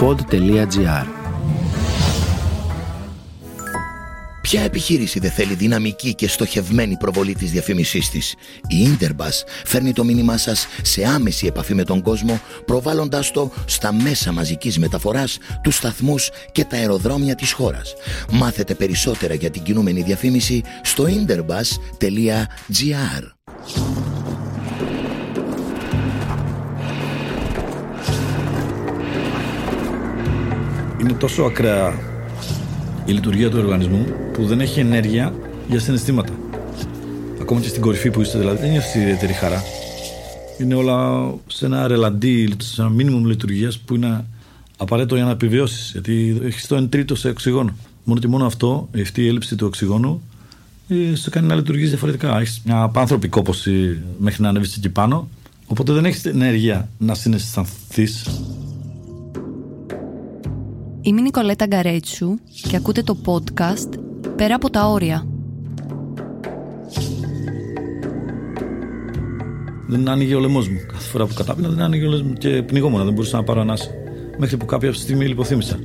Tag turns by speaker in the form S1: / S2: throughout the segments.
S1: pod.gr
S2: Ποια επιχείρηση δεν θέλει δυναμική και στοχευμένη προβολή της διαφήμισής της; Η Interbus φέρνει το μήνυμά σας σε άμεση επαφή με τον κόσμο, προβάλλοντάς το στα μέσα μαζικής μεταφοράς, τους σταθμούς και τα αεροδρόμια της χώρας. Μάθετε περισσότερα για την κινούμενη διαφήμιση στο interbus.gr.
S3: Είναι τόσο ακραία η λειτουργία του οργανισμού που δεν έχει ενέργεια για συναισθήματα. Ακόμα και στην κορυφή που είστε, δηλαδή, δεν νιώθει ιδιαίτερη χαρά. Είναι όλα σε ένα ρελαντί, σε ένα μήνυμο λειτουργίας που είναι απαραίτητο για να επιβιώσεις. Γιατί έχεις το 1 τρίτο σε οξυγόνο. Μόνο και μόνο αυτό, αυτή η έλλειψη του οξυγόνου, ε, σε κάνει να λειτουργείς διαφορετικά. Έχεις μια απάνθρωπη κόπωση μέχρι να ανέβεις εκεί πάνω. Οπότε δεν έχεις ενέργεια να συναισθανθείς
S4: Είμαι η Νικολέτα Γκαρέτσου και ακούτε το podcast «Πέρα από τα όρια».
S3: Δεν άνοιγε ο λαιμό μου. Κάθε φορά που κατάπινα δεν άνοιγε ο λαιμό μου και πνιγόμουν, δεν μπορούσα να πάρω ανάσα. Μέχρι που κάποια στιγμή λιποθύμησα.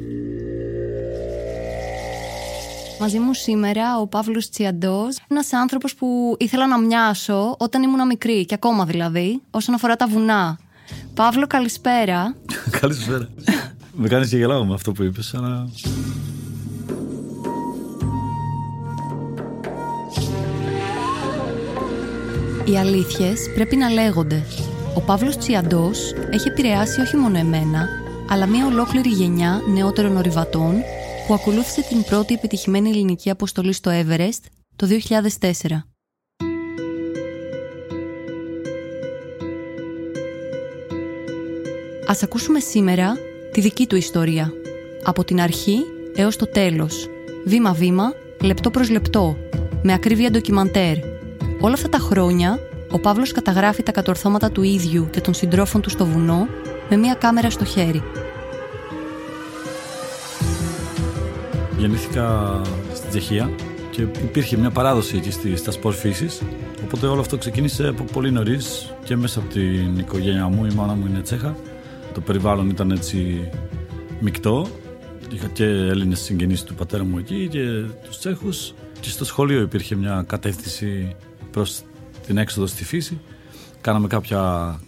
S4: Μαζί μου σήμερα ο Παύλος Τσιαντός, ένας άνθρωπος που ήθελα να μοιάσω όταν ήμουν μικρή και ακόμα δηλαδή, όσον αφορά τα βουνά. Παύλο, καλησπέρα.
S3: Καλησπέρα. Με κάνεις και γελάω με αυτό που είπες, αλλά.
S4: Οι αλήθειες πρέπει να λέγονται. Ο Παύλος Τσιαντός έχει επηρεάσει όχι μόνο εμένα, αλλά μια ολόκληρη γενιά νεότερων ορειβατών που ακολούθησε την πρώτη επιτυχημένη ελληνική αποστολή στο Everest το 2004. Ας ακούσουμε σήμερα τη δική του ιστορία. Από την αρχή έως το τέλος. Βήμα-βήμα, λεπτό προς λεπτό. Με ακρίβεια ντοκιμαντέρ. Όλα αυτά τα χρόνια, ο Παύλος καταγράφει τα κατορθώματα του ίδιου και των συντρόφων του στο βουνό με μία κάμερα στο χέρι.
S3: Γεννήθηκα στην Τσεχία και υπήρχε μια παράδοση εκεί στη, στα σπορ φύσης. Οπότε όλο αυτό ξεκίνησε από πολύ νωρίς και μέσα από την οικογένειά μου. Η μάνα μου είναι Τσέχα το περιβάλλον ήταν έτσι μεικτό. Είχα και Έλληνες συγγενείς του πατέρα μου εκεί και τους Τσέχους και στο σχολείο υπήρχε μια κατεύθυνση προς την έξοδο στη φύση. Κάναμε κάποια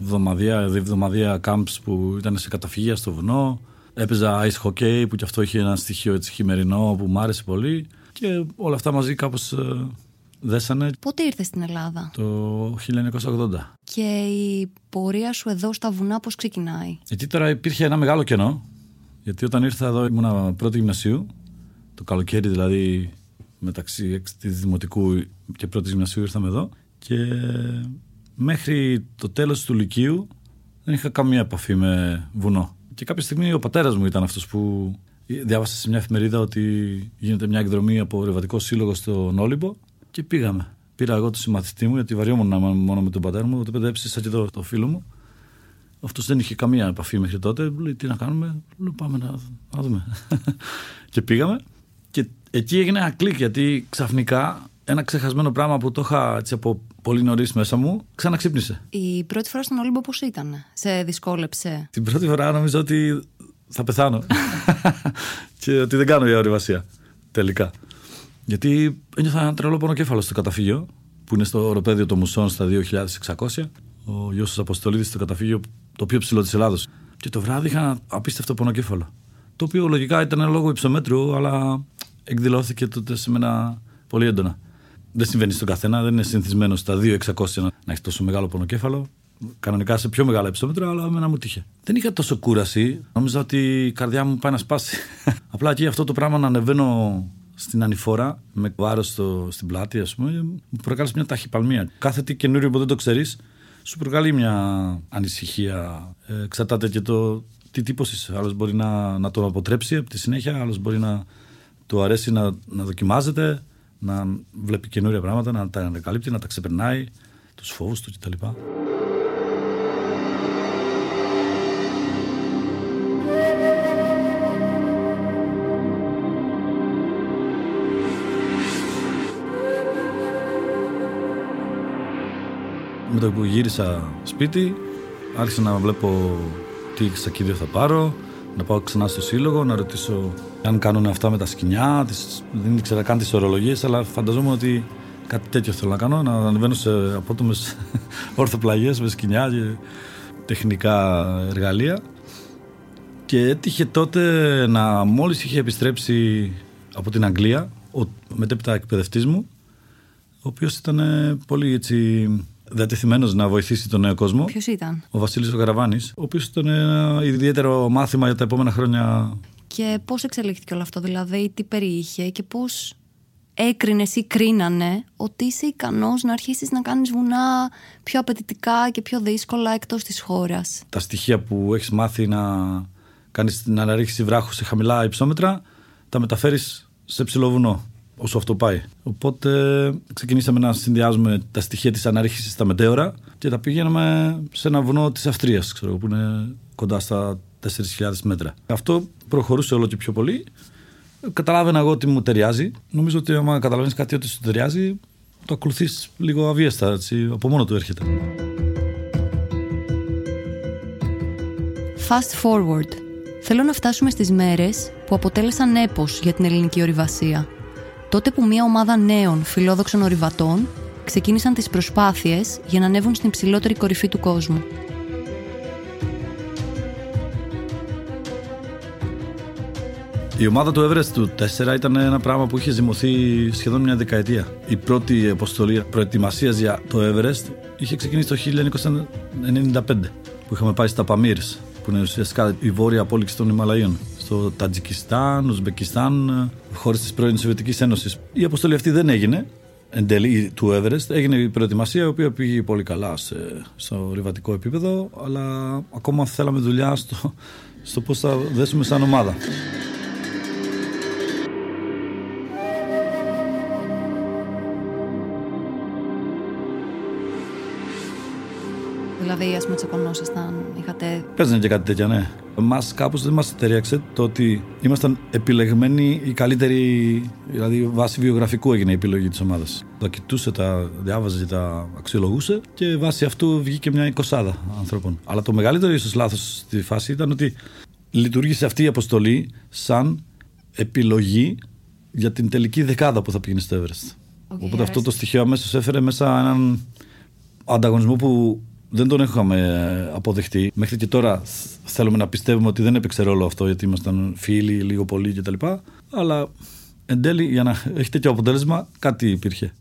S3: εβδομαδία, διεβδομαδία camps που ήταν σε καταφυγία στο βουνό. Έπαιζα ice hockey που και αυτό είχε ένα στοιχείο έτσι χειμερινό που μου άρεσε πολύ και όλα αυτά μαζί κάπως ε, δέσανε.
S4: Πότε ήρθες στην Ελλάδα;
S3: Το 1980.
S4: Και η πορεία σου εδώ στα βουνά πώς ξεκινάει;
S3: Γιατί τώρα υπήρχε ένα μεγάλο κενό. Γιατί όταν ήρθα εδώ ήμουν πρώτη γυμνασίου. Το καλοκαίρι δηλαδή μεταξύ της Δημοτικού και πρώτης γυμνασίου ήρθαμε εδώ. Και μέχρι το τέλος του Λυκείου δεν είχα καμία επαφή με βουνό. Και κάποια στιγμή ο πατέρας μου ήταν αυτός που διάβασε σε μια εφημερίδα ότι γίνεται μια εκδρομή από ρευατικό σύλλογος στον Όλυμπο και πήγαμε. Πήρα εγώ το συμμαθητή μου, γιατί βαριόμουν να είμαι μόνο με τον πατέρα μου. Το παιδέψει και εδώ το φίλο μου. Αυτός δεν είχε καμία επαφή μέχρι τότε. Λέει τι να κάνουμε; Λέω πάμε να, να δούμε. και πήγαμε. Και εκεί έγινε ένα κλικ γιατί ξαφνικά ένα ξεχασμένο πράγμα που το είχα έτσι, από πολύ νωρίς μέσα μου ξαναξύπνησε.
S4: Η πρώτη φορά στον Όλυμπο πώς ήταν, σε δυσκόλεψε;
S3: Την πρώτη φορά νομίζω ότι θα πεθάνω. και ότι δεν κάνω για ορειβασία. Τελικά. Γιατί ένιωθα ένα τρελό πονοκέφαλος στο καταφύγιο, που είναι στο οροπέδιο των Μουσών στα 2600. Ο Ιώσο Αποστολίδης στο καταφύγιο, το πιο ψηλό της Ελλάδος. Και το βράδυ είχα ένα απίστευτο πονοκέφαλο. Το οποίο λογικά ήταν λόγω υψομέτρου, αλλά εκδηλώθηκε τότε σε μένα πολύ έντονα. Δεν συμβαίνει στον καθένα, δεν είναι συνηθισμένο στα 2600 να έχεις τόσο μεγάλο πονοκέφαλο. Κανονικά σε πιο μεγάλα υψόμετρα, αλλά εμένα μου τύχε. Δεν είχα τόσο κούραση. Νόμιζα ότι η καρδιά μου πάει να σπάσει. Απλά εκεί αυτό το πράγμα να ανεβαίνω στην ανηφόρα με βάρος στην πλάτη, ας πούμε, μου προκάλεσε μια ταχυπαλμία. Κάθε τι καινούριο που δεν το ξέρεις, σου προκαλεί μια ανησυχία. Ε, εξαρτάται και το τι τύπος είσαι. Άλλος μπορεί να, να το αποτρέψει από τη συνέχεια, άλλος μπορεί να του αρέσει να, να δοκιμάζεται, να βλέπει καινούρια πράγματα, να τα ανακαλύπτει, να τα ξεπερνάει, τους φόβους του κτλ. Με το που γύρισα σπίτι, άρχισα να βλέπω τι σακίδιο θα πάρω, Να πάω ξανά στο σύλλογο, να ρωτήσω αν κάνουν αυτά με τα σκηνιά. Τις, δεν ήξερα καν τις ορολογίες, αλλά φανταζόμουν ότι κάτι τέτοιο θέλω να κάνω. Να ανεβαίνω σε απότομες ορθοπλαγίε με σκηνιά και τεχνικά εργαλεία. Και έτυχε τότε να μόλις είχε επιστρέψει από την Αγγλία ο μετέπειτα εκπαιδευτής μου ο οποίος ήταν πολύ έτσι διατεθειμένος να βοηθήσει τον νέο κόσμο.
S4: Ποιος ήταν;
S3: Ο Βασίλης ο Καραβάνη, ο οποίος ήταν ένα ιδιαίτερο μάθημα για τα επόμενα χρόνια.
S4: Και πώς εξελίχθηκε όλο αυτό, δηλαδή, τι περιείχε και πώς έκρινε ή κρίνανε ότι είσαι ικανός να αρχίσεις να κάνεις βουνά πιο απαιτητικά και πιο δύσκολα εκτός της χώρας;
S3: Τα στοιχεία που έχεις μάθει να κάνεις να αναρρίξει βράχου σε χαμηλά υψόμετρα, τα μεταφέρεις σε ψηλό βουνό όσο αυτό πάει. Οπότε ξεκινήσαμε να συνδυάζουμε τα στοιχεία της αναρρίχησης στα μετέωρα και τα πήγαμε σε ένα βουνό της Αυστρίας, που είναι κοντά στα 4.000 μέτρα. Αυτό προχωρούσε όλο και πιο πολύ. Καταλάβαινα εγώ ότι μου ταιριάζει. Νομίζω ότι άμα καταλαβαίνεις κάτι ότι σου ταιριάζει, το ακολουθείς λίγο αβίαστα. Έτσι, από μόνο του έρχεται.
S4: Fast forward. Θέλω να φτάσουμε στις μέρες που αποτέλεσαν έπος για την ελληνική ορειβασία τότε που μια ομάδα νέων φιλόδοξων ορειβατών ξεκίνησαν τις προσπάθειες για να ανέβουν στην υψηλότερη κορυφή του κόσμου.
S3: Η ομάδα του Everest του 4 ήταν ένα πράγμα που είχε ζυμωθεί σχεδόν μια δεκαετία. Η πρώτη αποστολή προετοιμασίας για το Everest είχε ξεκινήσει το 1995 που είχαμε πάει στα Παμίρς που είναι ουσιαστικά η βόρεια απόλυξη των Ιμαλαίων στο Τατζικιστάν, Ουσμπεκιστάν, χώρες της πρώην Σοβιετικής Ένωσης. Η αποστολή αυτή δεν έγινε εν τέλει του Everest. Έγινε η προετοιμασία, η οποία πήγε πολύ καλά σε, στο ριβατικό επίπεδο, αλλά ακόμα θέλαμε δουλειά στο, στο πώς θα δέσουμε σαν ομάδα.
S4: Δηλαδή, ας πούμε, τσακωνόσασταν, είχατε.
S3: Παίζανε και κάτι τέτοια, ναι. Μας κάπως δεν μας ταιριάξε το ότι ήμασταν επιλεγμένοι η καλύτερη. Δηλαδή, βάσει βιογραφικού έγινε η επιλογή της ομάδας. Τα κοιτούσε, τα διάβαζε, τα αξιολογούσε και βάσει αυτού βγήκε μια εικοσάδα ανθρώπων. Αλλά το μεγαλύτερο ίσως λάθος στη φάση ήταν ότι λειτουργήσε αυτή η αποστολή σαν επιλογή για την τελική δεκάδα που θα πήγαινε στο Everest. Okay, Οπότε αυτό το στοιχείο αμέσως έφερε μέσα έναν ανταγωνισμό που δεν τον είχαμε αποδεχτεί. Μέχρι και τώρα θέλουμε να πιστεύουμε ότι δεν έπαιξε ρόλο αυτό γιατί ήμασταν φίλοι λίγο πολύ κτλ. Αλλά εν τέλει για να έχει τέτοιο αποτέλεσμα κάτι υπήρχε.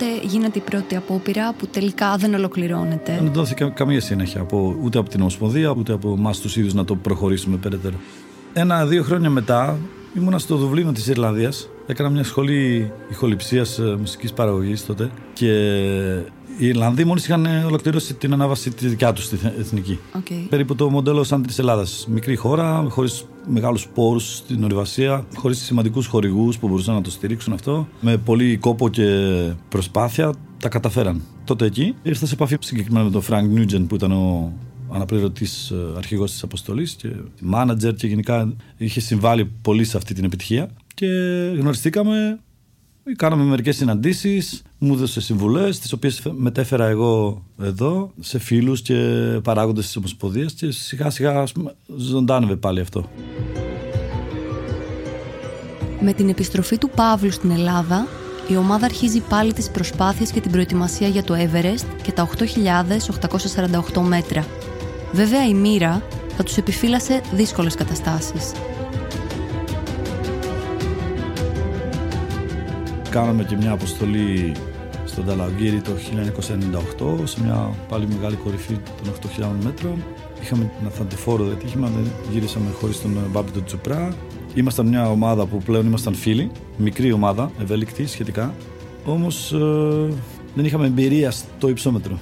S4: Οπότε γίνεται η πρώτη απόπειρα που τελικά δεν ολοκληρώνεται.
S3: Δεν δόθηκε καμία συνέχεια από, ούτε από την Ομοσπονδία ούτε από εμάς τους ίδιους να το προχωρήσουμε περαιτέρω. Ένα-δύο χρόνια μετά ήμουνα στο Δουβλίνο της Ιρλανδίας. Έκανα μια σχολή ηχοληψίας ε, μουσικής παραγωγής τότε και οι Ιρλανδοί μόλις είχαν ολοκληρώσει την ανάβαση τη δικιά τους στην εθνική.
S4: Okay.
S3: Περίπου το μοντέλο σαν της Ελλάδας. Μικρή χώρα, χωρίς μεγάλους πόρους στην ορειβασία, χωρίς σημαντικούς χορηγούς που μπορούσαν να το στηρίξουν αυτό. Με πολύ κόπο και προσπάθεια τα καταφέραν. Τότε εκεί ήρθα σε επαφή συγκεκριμένα με τον Φρανκ Νιούτζεν που ήταν ο αναπληρωτής ε, αρχηγός της αποστολής και μάνατζερ και γενικά είχε συμβάλει πολύ σε αυτή την επιτυχία. Και γνωριστήκαμε Κάναμε μερικές συναντήσεις, μου έδωσε συμβουλές, τις οποίες μετέφερα εγώ εδώ, σε φίλους και παράγοντες της Ομοσπονδίας και σιγά σιγά ζωντάνευε πάλι αυτό.
S4: Με την επιστροφή του Παύλου στην Ελλάδα, η ομάδα αρχίζει πάλι τις προσπάθειες και την προετοιμασία για το Everest και τα 8.848 μέτρα. Βέβαια η μοίρα θα τους επιφύλασε δύσκολες καταστάσεις.
S3: Κάναμε και μια αποστολή στον Ταλαγκύρι το 1998 σε μια πάλι μεγάλη κορυφή των 8.000 μέτρων. Είχαμε ένα θαντιφόρο δετύχημα, γύρισαμε χωρίς τον Μπάμπη τον Τσουπρά. Ήμασταν μια ομάδα που πλέον ήμασταν φίλοι, μικρή ομάδα, ευέλικτη σχετικά. Όμως ε, δεν είχαμε εμπειρία στο υψόμετρο.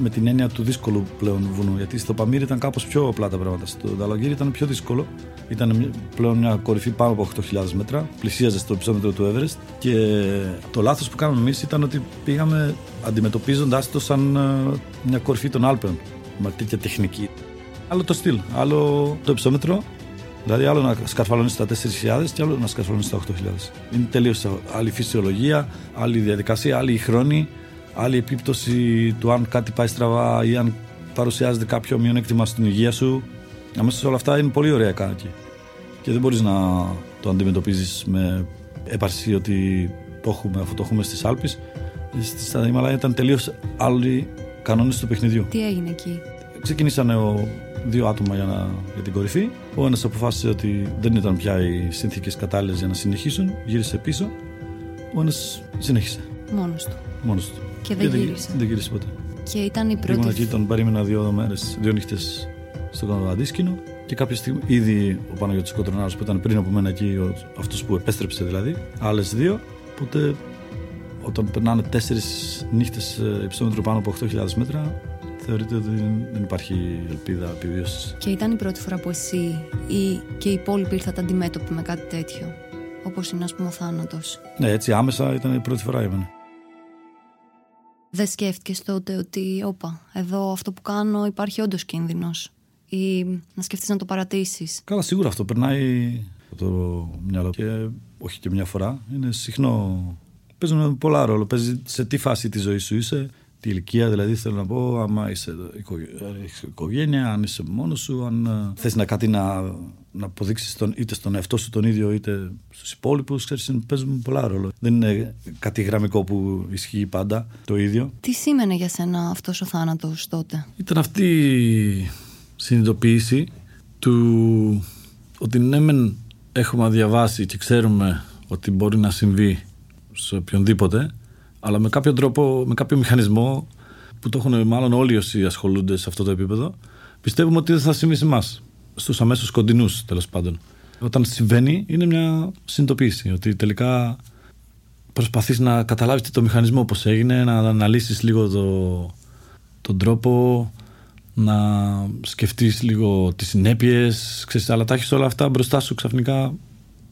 S3: Με την έννοια του δύσκολου πλέον βουνού. Γιατί στο Παμίρ ήταν κάπως πιο απλά τα πράγματα. Στο Νταλαγκύρι ήταν πιο δύσκολο. Ήταν πλέον μια κορυφή πάνω από 8.000 μέτρα. Πλησίαζε στο υψόμετρο του Everest. Και το λάθος που κάναμε εμείς ήταν ότι πήγαμε αντιμετωπίζοντάς το σαν ε, μια κορυφή των Άλπαιων. Με τέτοια τεχνική. Άλλο το στυλ, άλλο το υψόμετρο. Δηλαδή, άλλο να σκαρφαλώνεις στα 4.000 και άλλο να σκαρφαλώνεις στα 8.000. Είναι τελείως άλλη φυσιολογία, άλλη διαδικασία, άλλη χρόνη, άλλη επίπτωση του αν κάτι πάει στραβά ή αν παρουσιάζεται κάποιο μειονέκτημα στην υγεία σου. Αμέσως όλα αυτά είναι πολύ ωραία κάτι. Και δεν μπορείς να το αντιμετωπίζεις με έπαρση ότι το έχουμε, αφού το έχουμε στις Άλπε. Στα Ιμαλάια ήταν τελείως άλλοι κανόνες του παιχνιδιού.
S4: Τι έγινε εκεί;
S3: Ξεκινήσανε ο, δύο άτομα για, να, για την κορυφή. Ο ένας αποφάσισε ότι δεν ήταν πια οι συνθήκες κατάλληλες για να συνεχίσουν. Γύρισε πίσω. Ο ένας συνέχισε.
S4: Μόνος του.
S3: Μόνος του.
S4: Και δεν γύρισε.
S3: Δεν γύρισε ποτέ.
S4: Και ήταν η πρώτη.
S3: Ήμουν εκεί, τον περίμενα δύο μέρες, δύο νύχτες στο αντίσκηνο. Και κάποια στιγμή, ήδη ο Παναγιώτης Κοτρονάρος που ήταν πριν από μένα εκεί, αυτός που επέστρεψε δηλαδή, άλλες δύο. Οπότε όταν περνάνε τέσσερις νύχτες ε, υψόμετρο πάνω από 8.000 μέτρα, θεωρείται ότι δεν υπάρχει ελπίδα επιβίωσης;
S4: Και ήταν η πρώτη φορά που εσύ ή και οι υπόλοιποι ήρθατε αντιμέτωποι με κάτι τέτοιο, όπως είναι, ας πούμε, ο θάνατος;
S3: Ναι, έτσι άμεσα ήταν η πρώτη φορά έμενε.
S4: Δεν σκέφτηκες τότε ότι, όπα, εδώ αυτό που κάνω υπάρχει όντως κίνδυνος. Ή να σκεφτείς να το παρατήσεις;
S3: Καλά, σίγουρα αυτό περνάει από το μυαλό. Και όχι και μια φορά. Είναι συχνό. Παίζουν πολλά ρόλο. Παίζει σε τι φάση της ζωής σου είσαι, τι ηλικία δηλαδή θέλω να πω, άμα είσαι οικογένεια, αν είσαι μόνος σου, αν ε, θες να κάτι να, να αποδείξεις είτε στον εαυτό σου τον ίδιο είτε στους υπόλοιπους. Ξέρεις, παίζουν πολλά ρόλο. Δεν είναι κάτι γραμμικό που ισχύει πάντα το ίδιο.
S4: Τι σήμαινε για σένα αυτός ο θάνατος τότε,
S3: Ήταν αυτή η συνειδητοποίηση του ότι ναι, μεν έχουμε διαβάσει και ξέρουμε ότι μπορεί να συμβεί σε οποιονδήποτε, αλλά με κάποιο τρόπο, με κάποιο μηχανισμό που το έχουν μάλλον όλοι όσοι ασχολούνται σε αυτό το επίπεδο, πιστεύουμε ότι δεν θα συμβεί σε εμάς. Στους αμέσως κοντινούς, τέλος πάντων. Όταν συμβαίνει, είναι μια συνειδητοποίηση ότι τελικά προσπαθείς να καταλάβεις το μηχανισμό πώς έγινε, να αναλύσεις λίγο το, τον τρόπο, να σκεφτείς λίγο τις συνέπειες, ξέρεις, αλλά τα έχεις όλα αυτά μπροστά σου ξαφνικά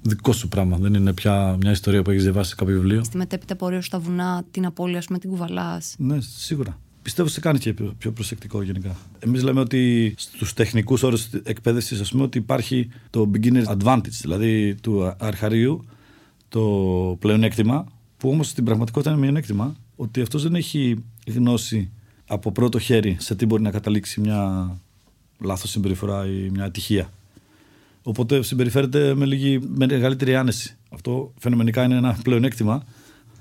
S3: δικό σου πράγμα. Δεν είναι πια μια ιστορία που έχεις διαβάσει σε κάποιο βιβλίο.
S4: Στη μετέπειτα πορεία στα βουνά, την απώλεια με την κουβαλάς.
S3: Ναι, σίγουρα. Πιστεύω σε κάνει και πιο προσεκτικό γενικά. Εμείς λέμε ότι στους τεχνικούς όρους εκπαίδευσης, ας πούμε, ότι υπάρχει το beginner advantage, δηλαδή του αρχαρίου, το πλεονέκτημα, που όμως στην πραγματικότητα είναι μειονέκτημα, ότι αυτός δεν έχει γνώση από πρώτο χέρι σε τι μπορεί να καταλήξει μια λάθος συμπεριφορά ή μια ατυχία. Οπότε συμπεριφέρεται με, λίγη, με μεγαλύτερη άνεση. Αυτό φαινομενικά είναι ένα πλεονέκτημα.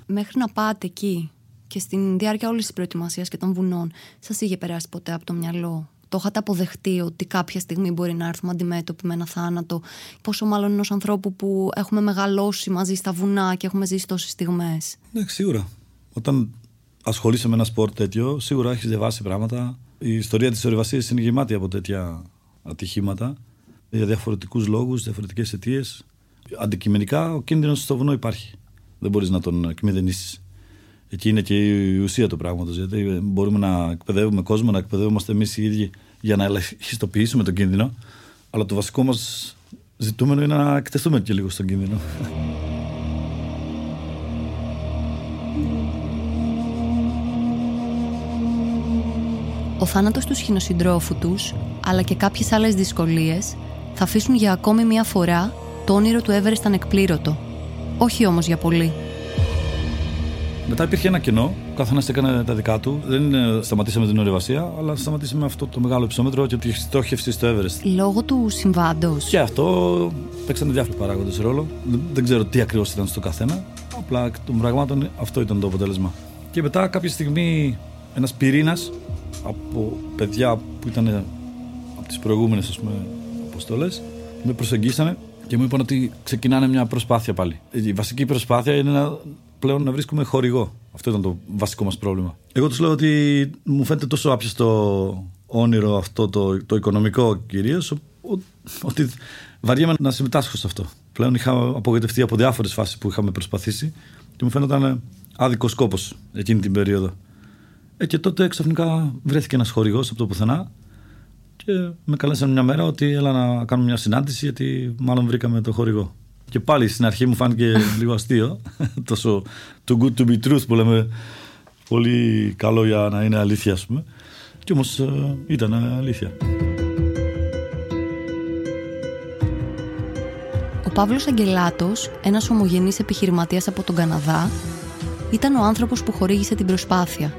S4: Μέχρι να πάτε εκεί και στην διάρκεια όλης της προετοιμασίας και των βουνών, σας είχε περάσει ποτέ από το μυαλό; Το είχατε αποδεχτεί ότι κάποια στιγμή μπορεί να έρθουμε αντιμέτωποι με ένα θάνατο; Πόσο μάλλον ενός ανθρώπου που έχουμε μεγαλώσει μαζί στα βουνά και έχουμε ζήσει τόσες στιγμές;
S3: Ναι, σίγουρα. Όταν ασχολείσαι με ένα σπορ τέτοιο, σίγουρα έχεις διαβάσει πράγματα. Η ιστορία της ορειβασίας είναι γεμάτη από τέτοια ατυχήματα για διαφορετικούς λόγους, διαφορετικές αιτίες. Αντικειμενικά, ο κίνδυνος στο βουνό υπάρχει. Δεν μπορείς να τον εκμηδενήσει. Εκεί είναι και η ουσία του πράγματος. Γιατί μπορούμε να εκπαιδεύουμε κόσμο, να εκπαιδεύομαστε εμείς οι ίδιοι για να ελαχιστοποιήσουμε τον κίνδυνο. Αλλά το βασικό μας ζητούμενο είναι να εκτεθούμε και λίγο στον κίνδυνο.
S4: Ο θάνατος του σχηνοσυντρόφου τους, αλλά και κάποιες άλλες δυσκολίες, θα αφήσουν για ακόμη μια φορά το όνειρο του Everest ανεκπλήρωτο. Όχι όμως για πολύ.
S3: Μετά υπήρχε ένα κενό. Ο καθένας έκανε τα δικά του. Δεν σταματήσαμε την ορειβασία, αλλά σταματήσαμε αυτό το μεγάλο υψόμετρο και τη στόχευση στο Everest.
S4: Λόγω του συμβάντος.
S3: Και αυτό παίξανε διάφοροι παράγοντες ρόλο. Δεν ξέρω τι ακριβώς ήταν στο καθένα. Απλά εκ των πραγμάτων αυτό ήταν το αποτέλεσμα. Και μετά κάποια στιγμή ένας πυρήνας από παιδιά που ήταν από τις προηγούμενες αποστολέ με προσεγγίσανε και μου είπαν ότι ξεκινάνε μια προσπάθεια πάλι. Η βασική προσπάθεια είναι να, πλέον να βρίσκουμε χορηγό. Αυτό ήταν το βασικό μας πρόβλημα. Εγώ τους λέω ότι μου φαίνεται τόσο άπιαστο όνειρο αυτό το, το οικονομικό κυρίως, ότι βαριέμαι να συμμετάσχω σε αυτό. Πλέον είχα απογοητευτεί από διάφορες φάσεις που είχαμε προσπαθήσει και μου φαίνονταν άδικος σκόπος εκείνη την περίοδο. Ε, και τότε ξαφνικά βρέθηκε ένας χορηγός από το πουθενά και με καλέσαν μια μέρα ότι έλα να κάνουμε μια συνάντηση γιατί μάλλον βρήκαμε το χορηγό. Και πάλι στην αρχή μου φάνηκε λίγο αστείο. Τόσο too good to be truth που λέμε. Πολύ καλό για να είναι αλήθεια, ας πούμε. Και όμως ε, ήταν αλήθεια.
S4: Παύλος Αγγελάτος, ένας ομογενής επιχειρηματίας από τον Καναδά, ήταν ο άνθρωπος που χορήγησε την προσπάθεια.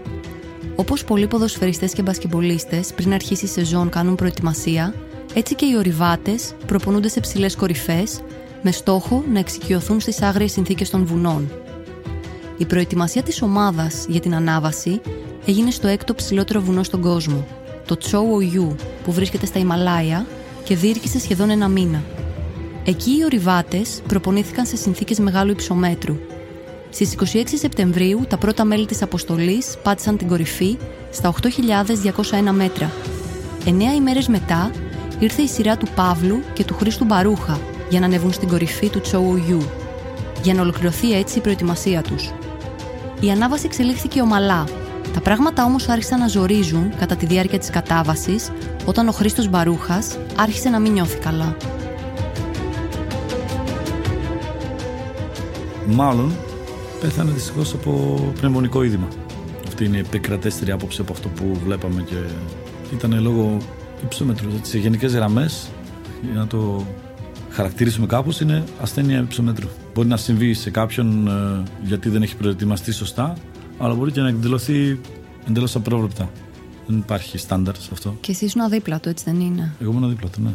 S4: Όπως πολλοί ποδοσφαιριστές και μπασκεμπολίστες πριν αρχίσει η σεζόν κάνουν προετοιμασία, έτσι και οι ορειβάτες προπονούνται σε ψηλές κορυφές με στόχο να εξοικειωθούν στις άγριες συνθήκες των βουνών. Η προετοιμασία της ομάδας για την ανάβαση έγινε στο έκτο ψηλότερο βουνό στον κόσμο, το Τσόου Ιου, που βρίσκεται στα Ιμαλάια και διήρκησε σχεδόν ένα μήνα. Εκεί οι ορειβάτες προπονήθηκαν σε συνθήκες μεγάλου υψομέτρου. Στις 26 Σεπτεμβρίου τα πρώτα μέλη της αποστολής πάτησαν την κορυφή στα 8.201 μέτρα. Εννέα ημέρες μετά ήρθε η σειρά του Παύλου και του Χρήστου Μπαρούχα για να ανεβούν στην κορυφή του Τσόου Ιου, για να ολοκληρωθεί έτσι η προετοιμασία τους. Η ανάβαση εξελίχθηκε ομαλά. Τα πράγματα όμως άρχισαν να ζορίζουν κατά τη διάρκεια της κατάβασης όταν ο Χρήστος Μπαρούχας άρχισε να μην νιώθει καλά.
S3: Μάλλον πέθανε δυστυχώς από πνευμονικό είδημα. Αυτή είναι η επικρατέστερη άποψη από αυτό που βλέπαμε και ήταν λόγω υψόμετρου. Σε γενικές γραμμές, για να το χαρακτηρίσουμε κάπως, είναι ασθένεια υψομέτρου. Μπορεί να συμβεί σε κάποιον ε, γιατί δεν έχει προετοιμαστεί σωστά, αλλά μπορεί και να εκδηλωθεί εντελώς απρόβλεπτα. Δεν υπάρχει στάνταρ σε αυτό.
S4: Και εσύ ήσουν αδίπλα του, έτσι δεν είναι;
S3: Εγώ ήμουν δίπλα του, ναι.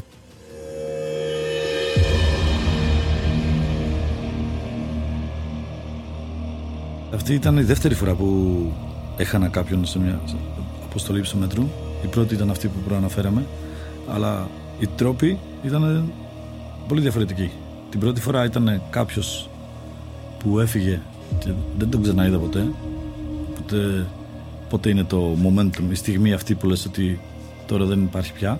S3: Αυτή ήταν η δεύτερη φορά που έχανα κάποιον σε μια αποστολή υψομέτρου. Η πρώτη ήταν αυτή που προαναφέραμε. Αλλά οι τρόποι ήταν πολύ διαφορετικοί. Την πρώτη φορά ήταν κάποιος που έφυγε και δεν τον ξαναείδα ποτέ. Οπότε, πότε είναι το momentum, η στιγμή αυτή που λες ότι τώρα δεν υπάρχει πια.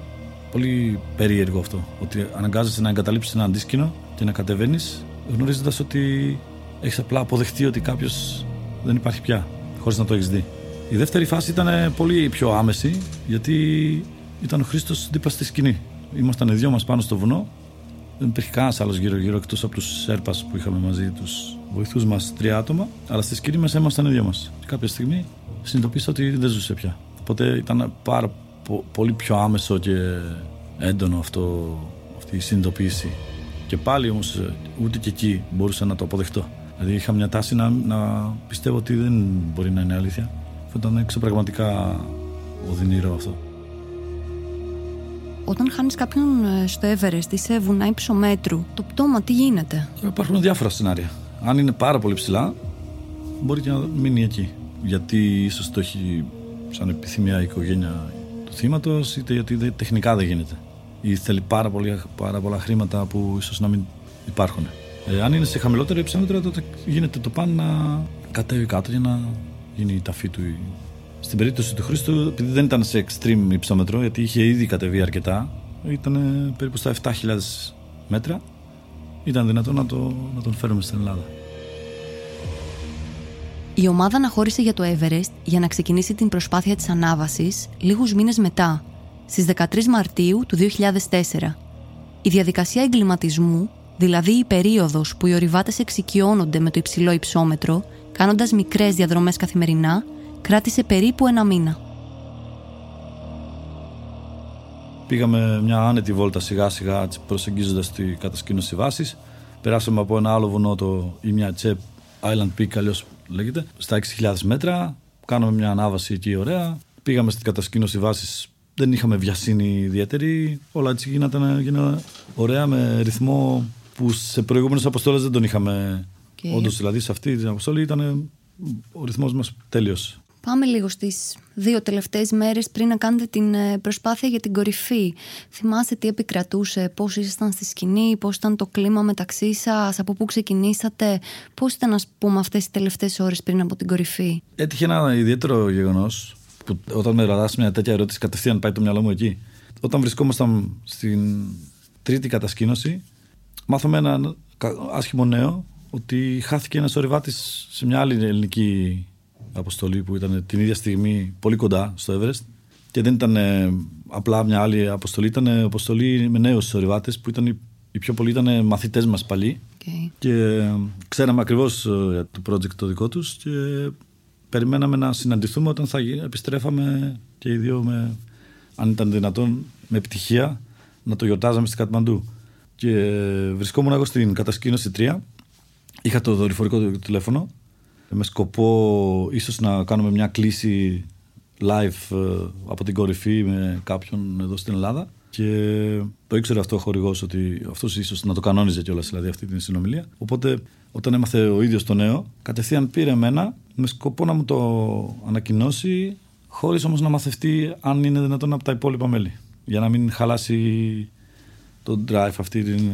S3: Πολύ περίεργο αυτό. Ότι αναγκάζεσαι να εγκαταλείψεις ένα αντίσκηνο και να κατεβαίνεις γνωρίζοντας ότι έχεις απλά αποδεχτεί ότι κάποιος δεν υπάρχει πια, χωρίς να το έχεις δει. Η δεύτερη φάση ήταν πολύ πιο άμεση, γιατί ήταν ο Χρήστος δίπλα στη σκηνή. Ήμασταν οι δυο μας πάνω στο βουνό. Δεν υπήρχε κανένας άλλος γύρω-γύρω εκτός από τους Σέρπας που είχαμε μαζί, τους βοηθούς μας, τρία άτομα. Αλλά στη σκηνή μας ήμασταν οι δυο μας. Και κάποια στιγμή συνειδητοποίησα ότι δεν ζούσε πια. Οπότε ήταν πάρα πολύ πιο άμεσο και έντονο αυτό, αυτή η συνειδητοποίηση. Και πάλι όμως ούτε και εκεί μπορούσα να το αποδεχτώ. Δηλαδή είχα μια τάση να, να πιστεύω ότι δεν μπορεί να είναι αλήθεια. Αυτό ήταν εξωπραγματικά οδυνηρό αυτό.
S4: Όταν χάνεις κάποιον ε, στο Everest ή σε βουνά υψομέτρου, το πτώμα τι γίνεται;
S3: Υπάρχουν διάφορα σενάρια. Αν είναι πάρα πολύ ψηλά, μπορεί και να μείνει εκεί. Γιατί ίσως το έχει σαν επιθυμία η οικογένεια του θύματος, είτε γιατί τεχνικά δεν γίνεται. Ή θέλει πάρα, πολύ, πάρα πολλά χρήματα που ίσως να μην υπάρχουν. Ε, αν είναι σε χαμηλότερο υψόμετρο, τότε γίνεται το παν να κατέβει κάτω για να γίνει η ταφή του. Στην περίπτωση του Χρήστου, επειδή δεν ήταν σε extreme υψόμετρο, γιατί είχε ήδη κατεβεί αρκετά, ήταν περίπου στα 7.000 μέτρα, ήταν δυνατό να, το, να τον φέρουμε στην Ελλάδα.
S4: Η ομάδα αναχώρησε για το Everest για να ξεκινήσει την προσπάθεια της ανάβασης λίγους μήνες μετά, στις 13 Μαρτίου του 2004. Η διαδικασία εγκληματισμού δηλαδή η περίοδος που οι ορειβάτες εξοικειώνονται με το υψηλό υψόμετρο, κάνοντας μικρές διαδρομές καθημερινά, κράτησε περίπου ένα μήνα.
S3: Πήγαμε μια άνετη βόλτα σιγά σιγά προσεγγίζοντας τη κατασκήνωση βάσης. Περάσαμε από ένα άλλο βουνό, το Τσέπ Island Peak, αλλιώς λέγεται, στα 6.000 μέτρα. Κάναμε μια ανάβαση εκεί ωραία. Πήγαμε στην κατασκήνωση βάσης δεν είχαμε βιασύνη ιδιαίτερη. Όλα έτσι γίνανε, ωραία με ρυθμό που σε προηγούμενε αποστολέ δεν τον είχαμε. Και... Όντως, δηλαδή σε αυτή την αποστολή ήταν ο ρυθμός μας τέλειος.
S4: Πάμε λίγο στις δύο τελευταίες μέρες πριν να κάνετε την ε, προσπάθεια για την κορυφή. Θυμάστε τι επικρατούσε, πώς ήσασταν στη σκηνή, πώς ήταν το κλίμα μεταξύ σας, από πού ξεκινήσατε, πώς ήταν, ας πούμε, αυτές τι τελευταίες ώρες πριν από την κορυφή;
S3: Έτυχε ένα ιδιαίτερο γεγονός που όταν με ρωτά μια τέτοια ερώτηση, κατευθείαν πάει το μυαλό μου εκεί. Όταν βρισκόμασταν στην τρίτη κατασκήνωση, μάθαμε ένα άσχημο νέο ότι χάθηκε ένας ορειβάτη σε μια άλλη ελληνική αποστολή που ήταν την ίδια στιγμή πολύ κοντά στο Everest και δεν ήταν ε, απλά μια άλλη αποστολή, ήταν αποστολή με νέους ορειβάτε που ήταν οι πιο πολλοί ήταν μαθητές μας παλιοί. Okay. Και ε, ξέραμε ακριβώς ε, για το project το δικό τους και περιμέναμε να συναντηθούμε όταν θα επιστρέφαμε και οι δύο με, αν ήταν δυνατόν με επιτυχία να το γιορτάζαμε στην Κατμαντού. Και βρισκόμουν εγώ στην κατασκήνωση 3. Είχα το δορυφορικό τηλέφωνο με σκοπό ίσως να κάνουμε μια κλίση live ε, από την κορυφή με κάποιον εδώ στην Ελλάδα. Και το ήξερε αυτό ο χορηγός ότι αυτός ίσως να το κανόνιζε κιόλας δηλαδή αυτή την συνομιλία. Οπότε όταν έμαθε ο ίδιος το νέο, κατευθείαν πήρε εμένα με σκοπό να μου το ανακοινώσει, χωρίς όμως να μαθευτεί αν είναι δυνατόν από τα υπόλοιπα μέλη. Για να μην χαλάσει το drive αυτή την,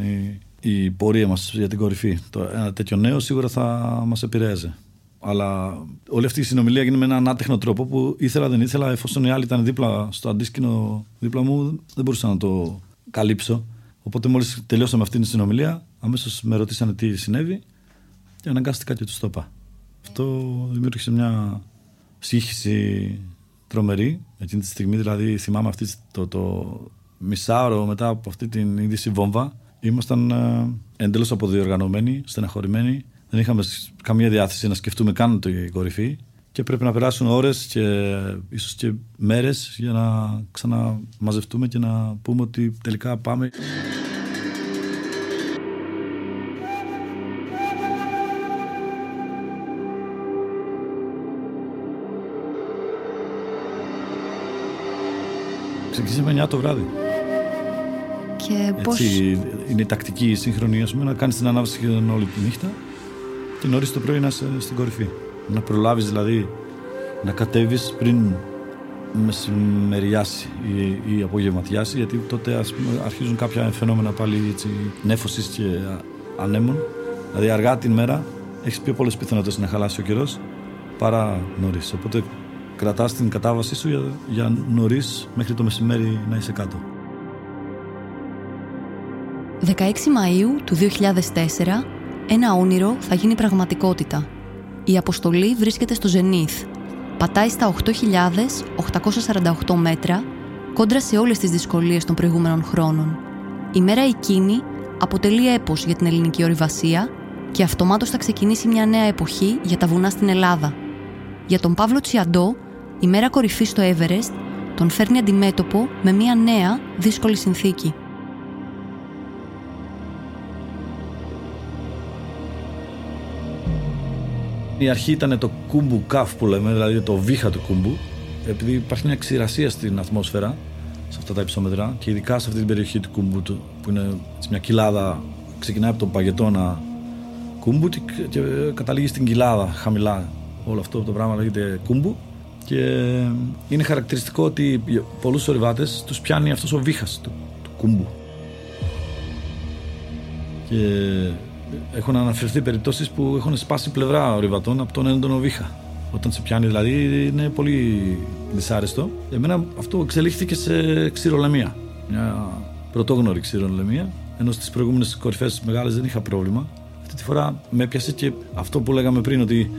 S3: η, πορεία μας για την κορυφή. Το, ένα τέτοιο νέο σίγουρα θα μας επηρέαζε. Αλλά όλη αυτή η συνομιλία έγινε με έναν άτεχνο τρόπο που ήθελα δεν ήθελα, εφόσον οι άλλοι ήταν δίπλα στο αντίσκηνο δίπλα μου, δεν μπορούσα να το καλύψω. Οπότε μόλις τελειώσαμε αυτή τη συνομιλία, αμέσως με ρωτήσανε τι συνέβη και αναγκάστηκα και τους το είπα. Αυτό δημιούργησε μια σύγχυση τρομερή. Εκείνη τη στιγμή, δηλαδή, θυμάμαι αυτή το, το μισάωρο μετά από αυτή την είδηση βόμβα. Ήμασταν ε, εντελώς αποδιοργανωμένοι, στεναχωρημένοι δεν είχαμε καμία διάθεση να σκεφτούμε καν την κορυφή και πρέπει να περάσουν ώρες και ίσως και μέρες για να ξαναμαζευτούμε και να πούμε ότι τελικά πάμε. Με 9 το βράδυ.
S4: Και πώς...
S3: είναι η τακτική σύγχρονη, ας πούμε, να κάνεις την ανάβαση όλη τη νύχτα και νωρί το πρωί να είσαι στην κορυφή. Να προλάβεις δηλαδή να κατέβεις πριν μεσημεριάσει ή, ή απογευματιάσει, γιατί τότε ας πούμε, αρχίζουν κάποια φαινόμενα πάλι νέφωσης και ανέμων. Δηλαδή αργά την μέρα έχεις πιο πολλές πιθανότητες να χαλάσει ο καιρός παρά νωρίς. Οπότε κρατάς την κατάβασή σου για, για νωρίς μέχρι το μεσημέρι να είσαι κάτω.
S4: 16 Μαΐου του 2004 ένα όνειρο θα γίνει πραγματικότητα. Η αποστολή βρίσκεται στο Ζενίθ. Πατάει στα 8.848 μέτρα, κόντρα σε όλες τις δυσκολίες των προηγούμενων χρόνων. Η μέρα εκείνη αποτελεί έπος για την ελληνική ορειβασία και αυτομάτως θα ξεκινήσει μια νέα εποχή για τα βουνά στην Ελλάδα. Για τον Παύλο Τσιαντό, η μέρα κορυφή στο Everest τον φέρνει αντιμέτωπο με μια νέα δύσκολη συνθήκη.
S3: Η αρχή ήταν το κούμπου καφ που λέμε, δηλαδή το βήχα του κούμπου, επειδή υπάρχει μια ξηρασία στην ατμόσφαιρα σε αυτά τα υψόμετρα και ειδικά σε αυτή την περιοχή του κούμπου που είναι μια κοιλάδα, ξεκινάει από τον παγετώνα κούμπου και καταλήγει στην κοιλάδα χαμηλά. Όλο αυτό το πράγμα λέγεται κούμπου και είναι χαρακτηριστικό ότι πολλούς ορειβάτες τους πιάνει αυτός ο βήχας του, του κούμπου. Και έχουν αναφερθεί περιπτώσεις που έχουν σπάσει πλευρά ορειβατών από τον έντονο βήχα. Όταν σε πιάνει δηλαδή είναι πολύ δυσάρεστο. Εμένα αυτό εξελίχθηκε σε ξηρολεμία. Μια πρωτόγνωρη ξηρολεμία. Ενώ στις προηγούμενες κορυφές μεγάλες δεν είχα πρόβλημα. Αυτή τη φορά με έπιασε και αυτό που λέγαμε πριν ότι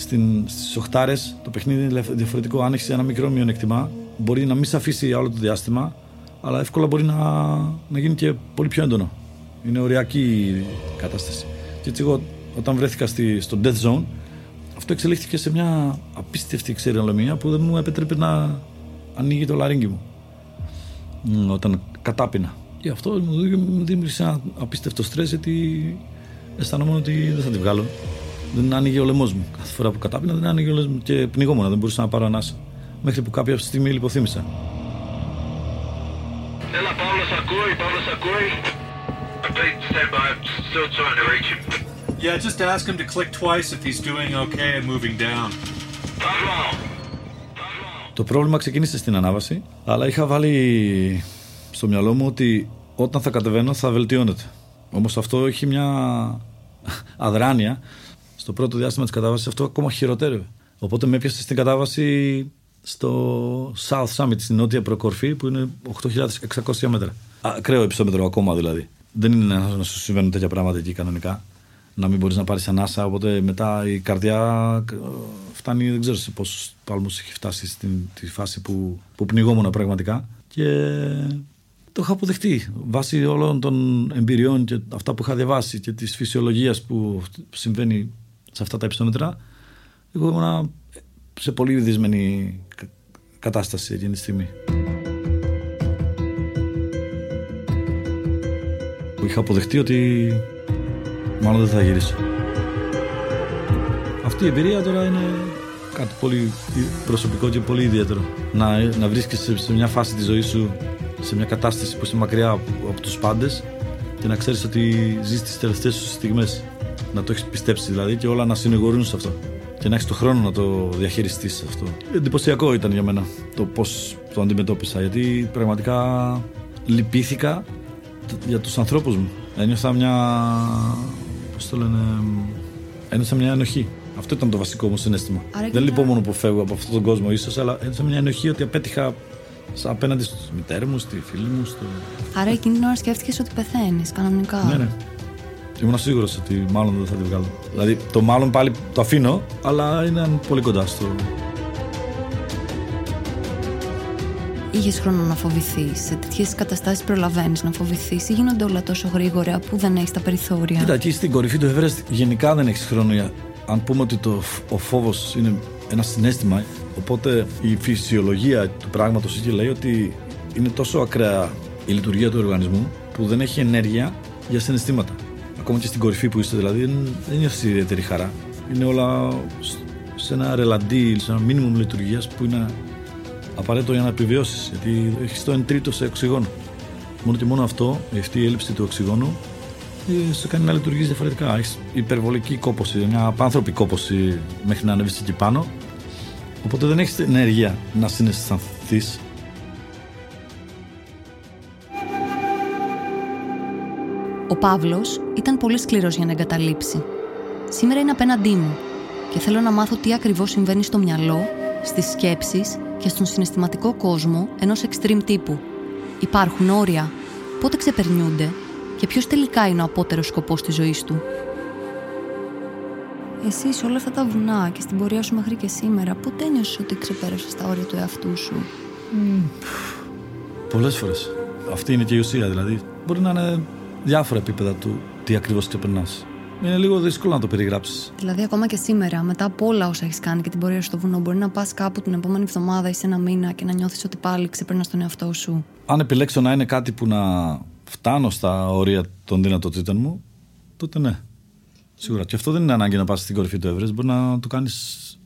S3: στις οχτάρες το παιχνίδι είναι διαφορετικό. Αν έχεις ένα μικρό μειονεκτημά, μπορεί να μην σε αφήσει για όλο το διάστημα, αλλά εύκολα μπορεί να, να γίνει και πολύ πιο έντονο. Είναι οριακή η κατάσταση. Και έτσι εγώ όταν βρέθηκα στη, στο Death Zone, αυτό εξελίχθηκε σε μια απίστευτη ξερολομία που δεν μου επέτρεπε να ανοίγει το λαρίνγκι μου. Όταν κατάπινα. Και αυτό μου δημιούργησε ένα απίστευτο στρες γιατί αισθανόμουν ότι δεν θα τη βγάλω. Δεν άνοιγε ο λαιμό μου. Κάθε φορά που κατάπινα δεν άνοιγε ο λαιμό μου και πνιγόμουν, δεν μπορούσα να πάρω ανάσα. Μέχρι που κάποια στιγμή λιποθύμησα. Έλα, Παύλος ακούει, Παύλος ακούει. stand by. I'm still trying to reach him. Yeah, just ask him to click twice if he's doing okay and moving down. Το πρόβλημα ξεκίνησε στην ανάβαση, αλλά είχα βάλει στο μυαλό μου ότι όταν θα κατεβαίνω θα βελτιώνεται. Όμως αυτό έχει μια αδράνεια. Στο πρώτο διάστημα της κατάβασης αυτό ακόμα χειροτέρευε. Οπότε με έπιασε στην κατάβαση στο South Summit, στην νότια προκορφή, που είναι 8.600 μέτρα. Ακραίο επιστόμετρο ακόμα δηλαδή δεν είναι να σου συμβαίνουν τέτοια πράγματα εκεί κανονικά. Να μην μπορείς να πάρεις ανάσα. Οπότε μετά η καρδιά ε, φτάνει, δεν ξέρω σε πόσους παλμού έχει φτάσει στην τη φάση που, που πνιγόμουν πραγματικά. Και το είχα αποδεχτεί βάσει όλων των εμπειριών και αυτά που είχα διαβάσει και της φυσιολογίας που συμβαίνει σε αυτά τα υψόμετρα. Εγώ ήμουν σε πολύ δυσμενή κατάσταση εκείνη τη στιγμή. Είχα αποδεχτεί ότι μάλλον δεν θα γυρίσω. Αυτή η εμπειρία τώρα είναι κάτι πολύ προσωπικό και πολύ ιδιαίτερο. Να, να βρίσκεσαι σε μια φάση της ζωής σου, σε μια κατάσταση που είσαι μακριά από, από τους πάντες και να ξέρεις ότι ζεις τις τελευταίες σου στιγμές. Να το έχεις πιστέψει δηλαδή και όλα να συνηγορούν σε αυτό. Και να έχεις το χρόνο να το διαχειριστείς αυτό. Εντυπωσιακό ήταν για μένα το πώς το αντιμετώπισα. Γιατί πραγματικά λυπήθηκα για τους ανθρώπους μου. Ένιωθα μια. Πώς το λένε. Ένιωθα μια ενοχή. Αυτό ήταν το βασικό μου συνέστημα. Δεν λυπώ μόνο που φεύγω από αυτόν τον κόσμο, ίσως, αλλά ένιωθα μια ενοχή ότι απέτυχα απέναντι στη μητέρα μου, στη φίλη μου. Στο...
S4: Άρα εκείνη την ώρα σκέφτηκες ότι πεθαίνεις κανονικά.
S3: Ναι, ναι. Ήμουν σίγουρος ότι μάλλον δεν θα τη βγάλω. Δηλαδή το μάλλον πάλι το αφήνω, αλλά είναι πολύ κοντά στο.
S4: Είχες χρόνο να φοβηθείς. Σε τέτοιες καταστάσεις προλαβαίνεις να φοβηθείς ή γίνονται όλα τόσο γρήγορα που δεν έχεις τα περιθώρια;
S3: Κοίτα, εκεί στην κορυφή του Everest γενικά δεν έχεις χρόνο για. Αν πούμε ότι το, ο φόβος είναι ένα συνέστημα, οπότε η φυσιολογία του πράγματος εκεί λέει ότι είναι τόσο ακραία η λειτουργία του οργανισμού που δεν έχει ενέργεια για συναισθήματα. Ακόμα και στην κορυφή που είστε, δηλαδή, δεν νιώθει ιδιαίτερη χαρά. Είναι όλα σε ένα ρελαντί, σε ένα μήνυμο λειτουργίας που είναι απαραίτητο για να επιβιώσεις. Γιατί έχεις το 1 τρίτο σε οξυγόνο. Μόνο και μόνο αυτό, αυτή η έλλειψη του οξυγόνου, ε, σε κάνει να λειτουργείς διαφορετικά. Έχεις υπερβολική κόποση, μια απάνθρωπη κόποση μέχρι να ανέβεις εκεί πάνω. Οπότε δεν έχεις ενέργεια να συναισθανθείς
S4: Ο Παύλος ήταν πολύ σκληρός για να εγκαταλείψει. Σήμερα είναι απέναντί μου και θέλω να μάθω τι ακριβώς συμβαίνει στο μυαλό, στις σκέψεις και στον συναισθηματικό κόσμο ενός extreme τύπου. Υπάρχουν όρια, πότε ξεπερνιούνται και ποιος τελικά είναι ο απότερος σκοπός της ζωής του. Εσύ σε όλα αυτά τα βουνά και στην πορεία σου μέχρι και σήμερα, πότε ένιωσε ότι ξεπέρασες τα όρια του εαυτού σου; Mm.
S3: Πολλές φορές. Αυτή είναι και η ουσία. Δηλαδή, μπορεί να είναι διάφορα επίπεδα του τι ακριβώς ξεπερνάς. Είναι λίγο δύσκολο να το περιγράψεις.
S4: Δηλαδή, ακόμα και σήμερα, μετά από όλα όσα έχεις κάνει και την πορεία στο βουνό, μπορεί να πας κάπου την επόμενη εβδομάδα ή σε ένα μήνα και να νιώθεις ότι πάλι ξεπερνάς τον εαυτό σου;
S3: Αν επιλέξω να είναι κάτι που να φτάνω στα όρια των δυνατοτήτων μου, τότε ναι. Σίγουρα. Και αυτό δεν είναι ανάγκη να πας στην κορυφή του Εύρε. Μπορεί να το κάνεις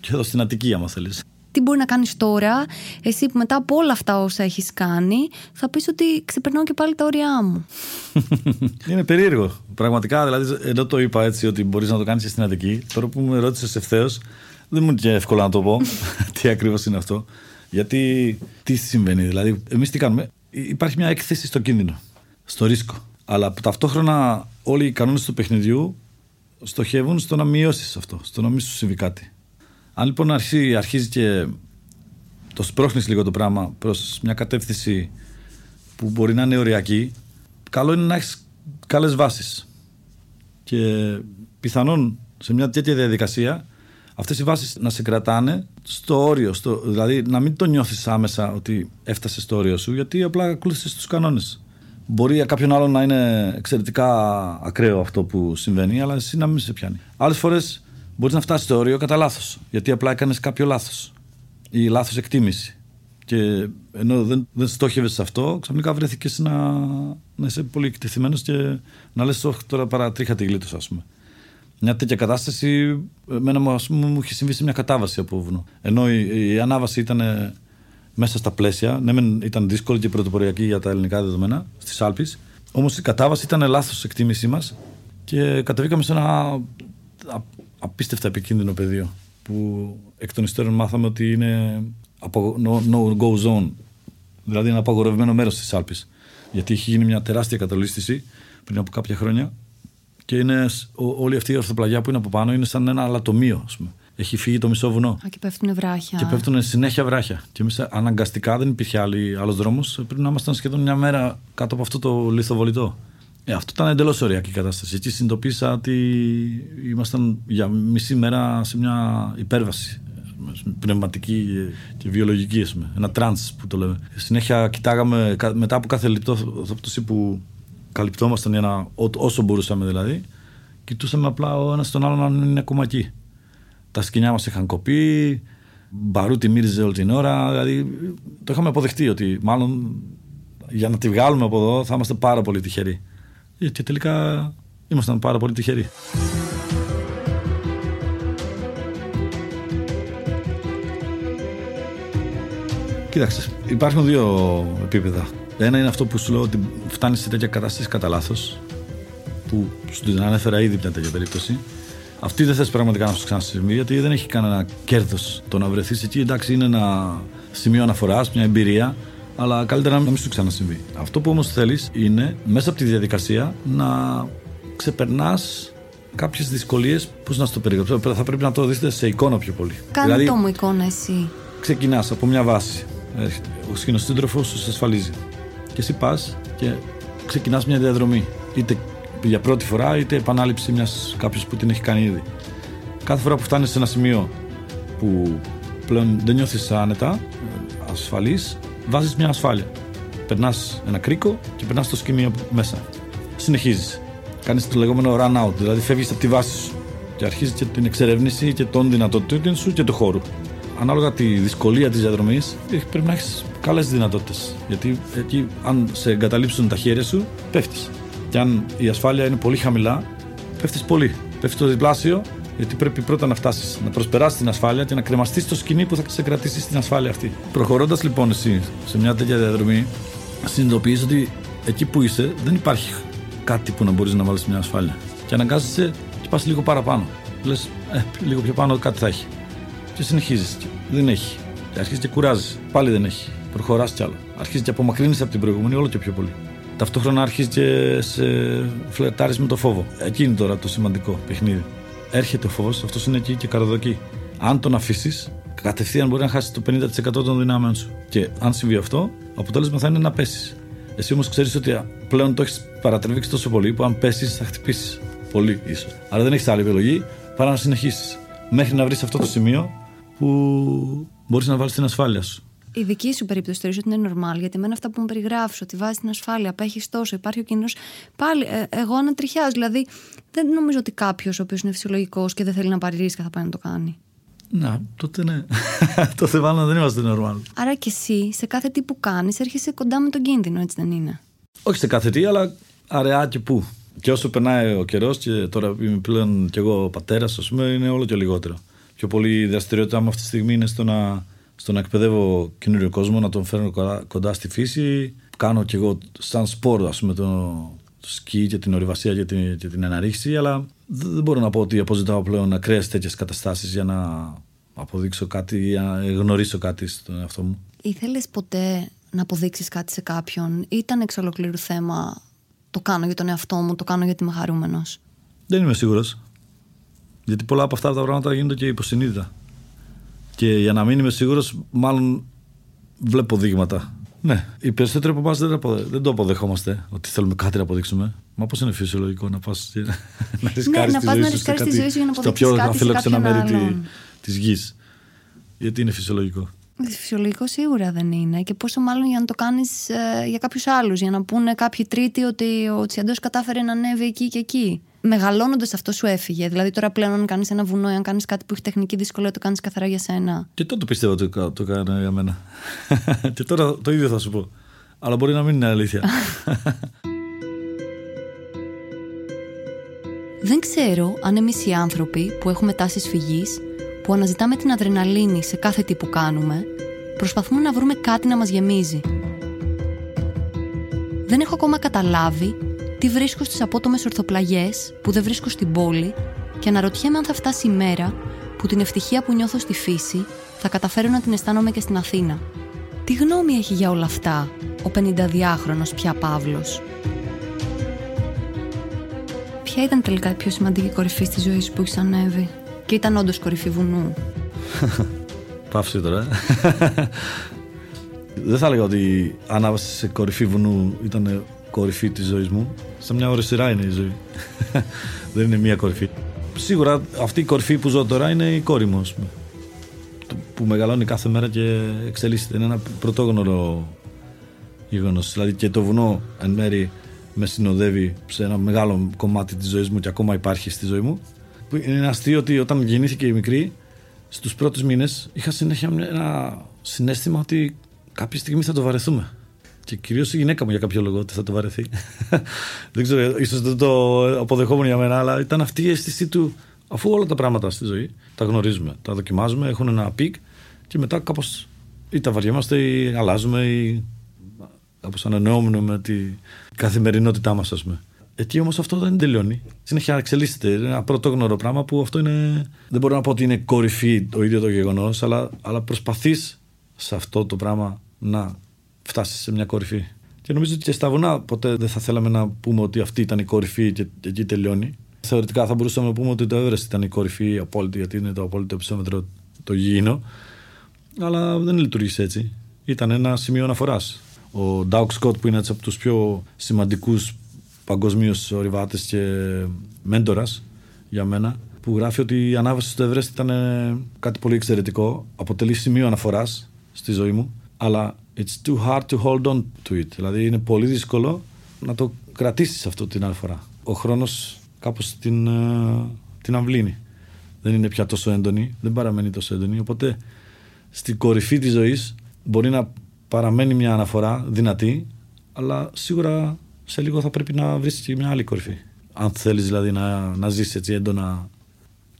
S3: και εδώ στην Αττική, άμα θέλεις
S4: τι μπορεί να κάνεις τώρα, εσύ που μετά από όλα αυτά όσα έχεις κάνει, θα πεις ότι ξεπερνάω και πάλι τα όρια μου.
S3: Είναι περίεργο. Πραγματικά, δηλαδή, εδώ το είπα έτσι ότι μπορείς να το κάνεις στην Αττική. Τώρα που με ρώτησες ευθέως, δεν μου είναι εύκολο να το πω τι ακριβώς είναι αυτό. Γιατί τι συμβαίνει, δηλαδή, εμείς τι κάνουμε; Υπάρχει μια έκθεση στο κίνδυνο, στο ρίσκο. Αλλά ταυτόχρονα όλοι οι κανόνες του παιχνιδιού στοχεύουν στο να μειώσεις αυτό, στο να μην σου συμβεί κάτι. Αν λοιπόν αρχίζει, αρχίζει και το σπρώχνεις λίγο το πράγμα προς μια κατεύθυνση που μπορεί να είναι ωριακή, καλό είναι να έχεις καλές βάσεις. Και πιθανόν σε μια τέτοια διαδικασία αυτές οι βάσεις να σε κρατάνε στο όριο, στο, δηλαδή να μην το νιώθεις άμεσα ότι έφτασε στο όριο σου, γιατί απλά ακολούθησες τους κανόνες. Μπορεί για κάποιον άλλο να είναι εξαιρετικά ακραίο αυτό που συμβαίνει, αλλά εσύ να μην σε πιάνει. Άλλες φορές μπορείς να φτάσεις στο όριο κατά λάθος. Γιατί απλά έκανες κάποιο λάθος ή λάθος εκτίμηση. Και ενώ δεν, δεν στόχευες σε αυτό, ξαφνικά βρέθηκες να, να είσαι πολύ εκτεθειμένος και να λες: Όχι, τώρα παρατρίχα τη γλίτωσα, ας πούμε. Μια τέτοια κατάσταση, εμένα μου, πούμε, μου είχε συμβεί σε μια κατάβαση από βουνό. Ενώ η, η ανάβαση ήταν μέσα στα πλαίσια, ναι, ήταν δύσκολη και πρωτοποριακή για τα ελληνικά δεδομένα στις Άλπε. Όμως η κατάβαση ήταν λάθος εκτίμησή μας και κατεβήκαμε σε ένα απίστευτα επικίνδυνο πεδίο που εκ των υστέρων μάθαμε ότι είναι no-go zone, δηλαδή ένα απαγορευμένο μέρος της Άλπης. Γιατί έχει γίνει μια τεράστια κατολίστηση πριν από κάποια χρόνια και είναι, όλη αυτή η ορθοπλαγιά που είναι από πάνω είναι σαν ένα αλατομείο, ας πούμε. Έχει φύγει το μισό βουνό.
S4: Α, και πέφτουν βράχια.
S3: Και πέφτουν συνέχεια βράχια. Και εμείς αναγκαστικά δεν υπήρχε άλλος δρόμος. Πρέπει να ήμασταν σχεδόν μια μέρα κάτω από αυτό το λιθοβολητό. Ε, αυτό ήταν εντελώς οριακή κατάσταση. Εκεί συνειδητοποίησα ότι ήμασταν για μισή μέρα σε μια υπέρβαση πνευματική και βιολογική, πούμε. ένα trance που το λέμε. Συνέχεια κοιτάγαμε μετά από κάθε λεπτό που καλυπτόμασταν για να, όσο μπορούσαμε δηλαδή, κοιτούσαμε απλά ο ένας τον άλλον αν είναι ακόμα εκεί. Τα σκοινιά μας είχαν κοπεί, μπαρούτι μύριζε όλη την ώρα. Δηλαδή το είχαμε αποδεχτεί ότι μάλλον για να τη βγάλουμε από εδώ θα είμαστε πάρα πολύ τυχεροί. Και τελικά ήμασταν πάρα πολύ τυχεροί. Κοίταξε, υπάρχουν δύο επίπεδα. Ένα είναι αυτό που σου λέω ότι φτάνεις σε τέτοια κατάσταση κατά λάθος, που σου την ανέφερα ήδη μια τέτοια περίπτωση. Αυτή δεν θες πραγματικά να σου ξανασυμβεί, γιατί δεν έχει κανένα κέρδος το να βρεθείς εκεί. Εντάξει, είναι ένα σημείο αναφοράς, μια εμπειρία, αλλά καλύτερα να μην σου ξανασυμβεί. Αυτό που όμως θέλεις είναι μέσα από τη διαδικασία να ξεπερνάς κάποιες δυσκολίες. Πώς να σου το περιγράψω, θα πρέπει να το δείτε σε εικόνα πιο πολύ.
S4: Κάνε δηλαδή, το μου εικόνα εσύ.
S3: Ξεκινάς από μια βάση. Ο σκηνοσύντροφο σου ασφαλίζει. Και εσύ πας και ξεκινάς μια διαδρομή. Είτε για πρώτη φορά, είτε επανάληψη μιας κάποιο που την έχει κάνει ήδη. Κάθε φορά που φτάνεις σε ένα σημείο που πλέον δεν νιώθεις άνετα, ασφαλής, βάζεις μια ασφάλεια. Περνάς ένα κρίκο και περνάς το σκηνείο μέσα. Συνεχίζεις. Κάνεις το λεγόμενο run out, δηλαδή φεύγεις από τη βάση σου και αρχίζεις και την εξερεύνηση και των δυνατοτήτων σου και του χώρου. Ανάλογα τη δυσκολία της διαδρομής, πρέπει να έχεις καλές δυνατότητες. Γιατί εκεί, αν σε εγκαταλείψουν τα χέρια σου, πέφτεις. Και αν η ασφάλεια είναι πολύ χαμηλά, πέφτεις πολύ. Πέφτει το διπλάσιο, γιατί πρέπει πρώτα να φτάσεις να προσπεράσεις την ασφάλεια και να κρεμαστείς το σκηνή που θα σε κρατήσει στην ασφάλεια αυτή. Προχωρώντας λοιπόν εσύ σε μια τέτοια διαδρομή, συνειδητοποιείς ότι εκεί που είσαι δεν υπάρχει κάτι που να μπορείς να βάλεις μια ασφάλεια. Και αναγκάζεσαι και πας λίγο παραπάνω. Λες, ε, λίγο πιο πάνω κάτι θα έχει. Και συνεχίζεις. Δεν έχει. Και αρχίζεις και κουράζεις. Πάλι δεν έχει. Προχωράς κι άλλο. Αρχίζεις και απομακρύνεις από την προηγούμενη όλο και πιο πολύ. Ταυτόχρονα αρχίζεις και σε φλερτάρεις με το φόβο. Εκεί είναι τώρα το σημαντικό παιχνίδι. Έρχεται ο φόβος, αυτός είναι εκεί και καροδοκεί. Αν τον αφήσεις, κατευθείαν μπορεί να χάσεις το 50% των δυνάμεων σου. Και αν συμβεί αυτό, αποτέλεσμα θα είναι να πέσεις. Εσύ όμως ξέρεις ότι πλέον το έχεις παρατρεβήξει τόσο πολύ που αν πέσεις θα χτυπήσεις. Πολύ ίσως. Άρα δεν έχεις άλλη επιλογή παρά να συνεχίσεις. Μέχρι να βρεις αυτό το σημείο που μπορείς να βάλεις την ασφάλεια σου.
S4: Η δική σου περίπτωση θεωρείς ότι είναι normal, γιατί με αυτά που μου περιγράφεις, ότι βάζεις την ασφάλεια, απέχεις τόσο, υπάρχει ο κίνδυνος. Πάλι, ε, εγώ ανατριχιάζω. Δηλαδή, δεν νομίζω ότι κάποιος ο οποίος είναι φυσιολογικός και δεν θέλει να πάρει ρίσκα θα πάει να το κάνει.
S3: Να, τότε ναι. τότε μάλλον δεν είμαστε normal.
S4: Άρα και εσύ, σε κάθε τι που κάνεις, έρχεσαι κοντά με τον κίνδυνο, έτσι δεν είναι;
S3: Όχι σε κάθε τι, αλλά αραιά και πού. Και όσο περνάει ο καιρός, και τώρα είμαι πλέον κι εγώ πατέρας, ας πούμε, είναι όλο και λιγότερο. Πιο πολύ η δραστηριότητά μου αυτή τη στιγμή είναι στο να, στο να εκπαιδεύω καινούριο κόσμο, να τον φέρνω κοντά στη φύση. Κάνω κι εγώ σαν σπόρο, ας πούμε, το, το σκι και την ορειβασία και την, και την εναρρύχηση, αλλά δεν μπορώ να πω ότι αποζητάω πλέον ακραίε τέτοιες καταστάσεις για να αποδείξω κάτι ή να γνωρίσω κάτι στον εαυτό μου.
S4: Ήθελες ποτέ να αποδείξεις κάτι σε κάποιον, ή ήταν εξ ολοκλήρου θέμα το κάνω για τον εαυτό μου, το κάνω γιατί είμαι χαρούμενος;
S3: Δεν είμαι σίγουρος. Γιατί πολλά από αυτά τα πράγματα γίνονται και υποσυνείδητα. Και για να μην είμαι σίγουρος, μάλλον βλέπω δείγματα. Ναι, οι περισσότεροι από εμάς δεν, δεν το αποδεχόμαστε ότι θέλουμε κάτι να αποδείξουμε. Μα πώς είναι φυσιολογικό να πας να ρισκάρεις
S4: ναι,
S3: τη, ζωή
S4: σου τη ζωή σου για να
S3: στο πιο ένα μέρη της γης. Γιατί είναι φυσιολογικό;
S4: Φυσιολογικό σίγουρα δεν είναι. Και πόσο μάλλον για να το κάνεις ε, για κάποιους άλλους. Για να πούνε κάποιοι τρίτοι ότι ο Τσιαντός κατάφερε να ανέβει εκεί και εκεί. Μεγαλώνοντας αυτό σου έφυγε. Δηλαδή τώρα πλέον, αν κάνεις ένα βουνό ή αν κάνεις κάτι που έχει τεχνική δυσκολία, το κάνεις καθαρά για σένα.
S3: Και τότε πιστεύω ότι το, το έκανα για μένα. και τώρα το ίδιο θα σου πω. Αλλά μπορεί να μην είναι αλήθεια.
S4: Δεν ξέρω αν εμείς οι άνθρωποι που έχουμε τάσεις φυγής που αναζητάμε την αδρεναλίνη σε κάθε τι που κάνουμε, προσπαθούμε να βρούμε κάτι να μας γεμίζει. Δεν έχω ακόμα καταλάβει τι βρίσκω στις απότομες ορθοπλαγιές που δεν βρίσκω στην πόλη και αναρωτιέμαι αν θα φτάσει η μέρα που την ευτυχία που νιώθω στη φύση θα καταφέρω να την αισθάνομαι και στην Αθήνα. Τι γνώμη έχει για όλα αυτά ο 52χρονος πια Παύλος; Ποια ήταν τελικά η πιο σημαντική κορυφή στη ζωή σου που έχεις ανέβει. Και ήταν όντως κορυφή βουνού;
S3: Πάυση τώρα. Δεν θα έλεγα ότι η ανάβαση σε κορυφή βουνού ήταν κορυφή της ζωής μου. Σε μια ώρα σειρά είναι η ζωή. Δεν είναι μία κορυφή. Σίγουρα αυτή η κορυφή που ζω τώρα είναι η κόρη μου, που μεγαλώνει κάθε μέρα και εξελίσσεται. Είναι ένα πρωτόγνωρο γεγονός. Δηλαδή και το βουνό εν μέρη με συνοδεύει σε ένα μεγάλο κομμάτι της ζωής μου και ακόμα υπάρχει στη ζωή μου είναι αστείο ότι όταν γεννήθηκε η μικρή, στους πρώτους μήνες είχα συνέχεια ένα συναίσθημα ότι κάποια στιγμή θα το βαρεθούμε. Και κυρίως η γυναίκα μου για κάποιο λόγο ότι θα το βαρεθεί. δεν ξέρω, ίσως δεν το αποδεχόμουν για μένα, αλλά ήταν αυτή η αίσθηση του. Αφού όλα τα πράγματα στη ζωή τα γνωρίζουμε, τα δοκιμάζουμε, έχουν ένα peak και μετά κάπως ή τα βαριόμαστε ή αλλάζουμε ή κάπως ανανεώνουμε τη καθημερινότητά μας, ας πούμε. Εκεί όμως αυτό δεν τελειώνει. Συνέχεια εξελίσσεται. Είναι ένα πρωτόγνωρο πράγμα που αυτό είναι. Δεν μπορώ να πω ότι είναι κορυφή το ίδιο το γεγονός, αλλά, αλλά προσπαθείς σε αυτό το πράγμα να φτάσεις σε μια κορυφή. Και νομίζω ότι και στα βουνά ποτέ δεν θα θέλαμε να πούμε ότι αυτή ήταν η κορυφή και εκεί τελειώνει. Θεωρητικά θα μπορούσαμε να πούμε ότι το Everest ήταν η κορυφή απόλυτη, γιατί είναι το απόλυτο επισόμετρο το γήινο. Αλλά δεν λειτουργήσε έτσι. Ήταν ένα σημείο αναφοράς. Ο Ντάουκ Σκότ, που είναι έτσι από τους πιο σημαντικούς παγκοσμίως ορειβάτες και μέντορας για μένα, που γράφει ότι η ανάβαση στο Everest ήταν κάτι πολύ εξαιρετικό. Αποτελεί σημείο αναφοράς στη ζωή μου, αλλά it's too hard to hold on to it. Δηλαδή είναι πολύ δύσκολο να το κρατήσεις αυτό την άλλη φορά. Ο χρόνος κάπως την, ε, την αμβλύνει. Δεν είναι πια τόσο έντονη, δεν παραμένει τόσο έντονη. Οπότε στην κορυφή της ζωής μπορεί να παραμένει μια αναφορά δυνατή, αλλά σίγουρα σε λίγο θα πρέπει να βρεις και μια άλλη κορυφή. Αν θέλεις δηλαδή να, να ζήσει έτσι έντονα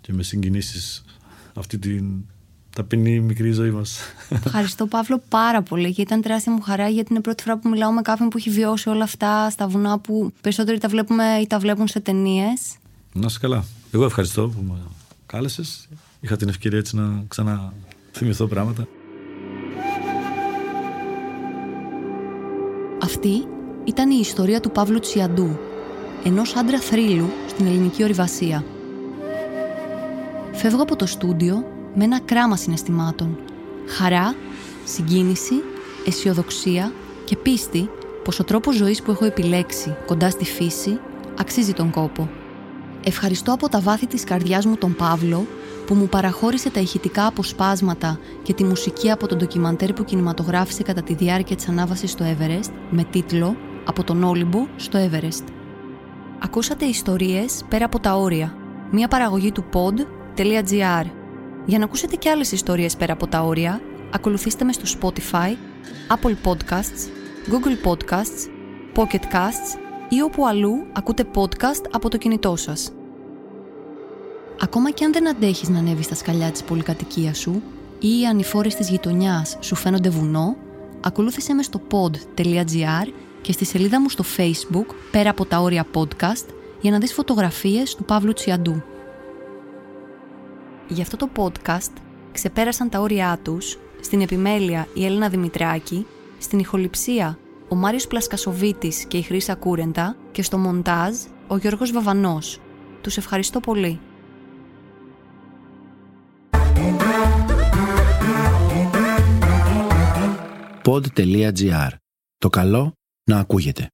S3: και με συγκινήσεις αυτή την ταπεινή μικρή ζωή μας.
S4: Ευχαριστώ Παύλο πάρα πολύ και ήταν τεράστια μου χαρά γιατί είναι πρώτη φορά που μιλάω με κάποιον που έχει βιώσει όλα αυτά στα βουνά που περισσότεροι τα βλέπουμε ή τα βλέπουν σε ταινίες.
S3: Να είσαι καλά. Εγώ ευχαριστώ που με κάλεσες. Είχα την ευκαιρία έτσι να ξαναθυμηθώ πράγματα.
S4: Αυτή ήταν η ιστορία του Παύλου Τσιαντού, ενός άντρα θρύλου στην ελληνική ορειβασία. Φεύγω από το στούντιο με ένα κράμα συναισθημάτων. Χαρά, συγκίνηση, αισιοδοξία και πίστη πως ο τρόπος ζωής που έχω επιλέξει κοντά στη φύση αξίζει τον κόπο. Ευχαριστώ από τα βάθη της καρδιάς μου τον Παύλο που μου παραχώρησε τα ηχητικά αποσπάσματα και τη μουσική από τον ντοκιμαντέρ που κινηματογράφησε κατά τη διάρκεια της ανάβασης στο Everest με τίτλο «Από τον Όλυμπο στο Everest». Ακούσατε ιστορίες πέρα από τα όρια, μια παραγωγή του pod.gr. Για να ακούσετε και άλλες ιστορίες πέρα από τα όρια, ακολουθήστε με στο Spotify, Apple Podcasts, Google Podcasts, Pocket Casts ή όπου αλλού ακούτε podcast από το κινητό σας. Ακόμα και αν δεν αντέχεις να ανέβεις στα σκαλιά της πολυκατοικίας σου ή οι ανηφόρες της γειτονιάς σου φαίνονται βουνό, ακολούθησε με στο pod.gr και στη σελίδα μου στο facebook πέρα από τα όρια podcast για να δεις φωτογραφίες του Παύλου Τσιαντού. Για αυτό το podcast ξεπέρασαν τα όρια τους στην επιμέλεια η Έλληνα Δημητράκη, στην ηχοληψία ο Μάριος Πλασκασοβίτης και η Χρύσα Κούρεντα και στο μοντάζ ο Γιώργος Βαβανός. Τους ευχαριστώ πολύ.
S2: pod.gr. Το καλό να ακούγεται.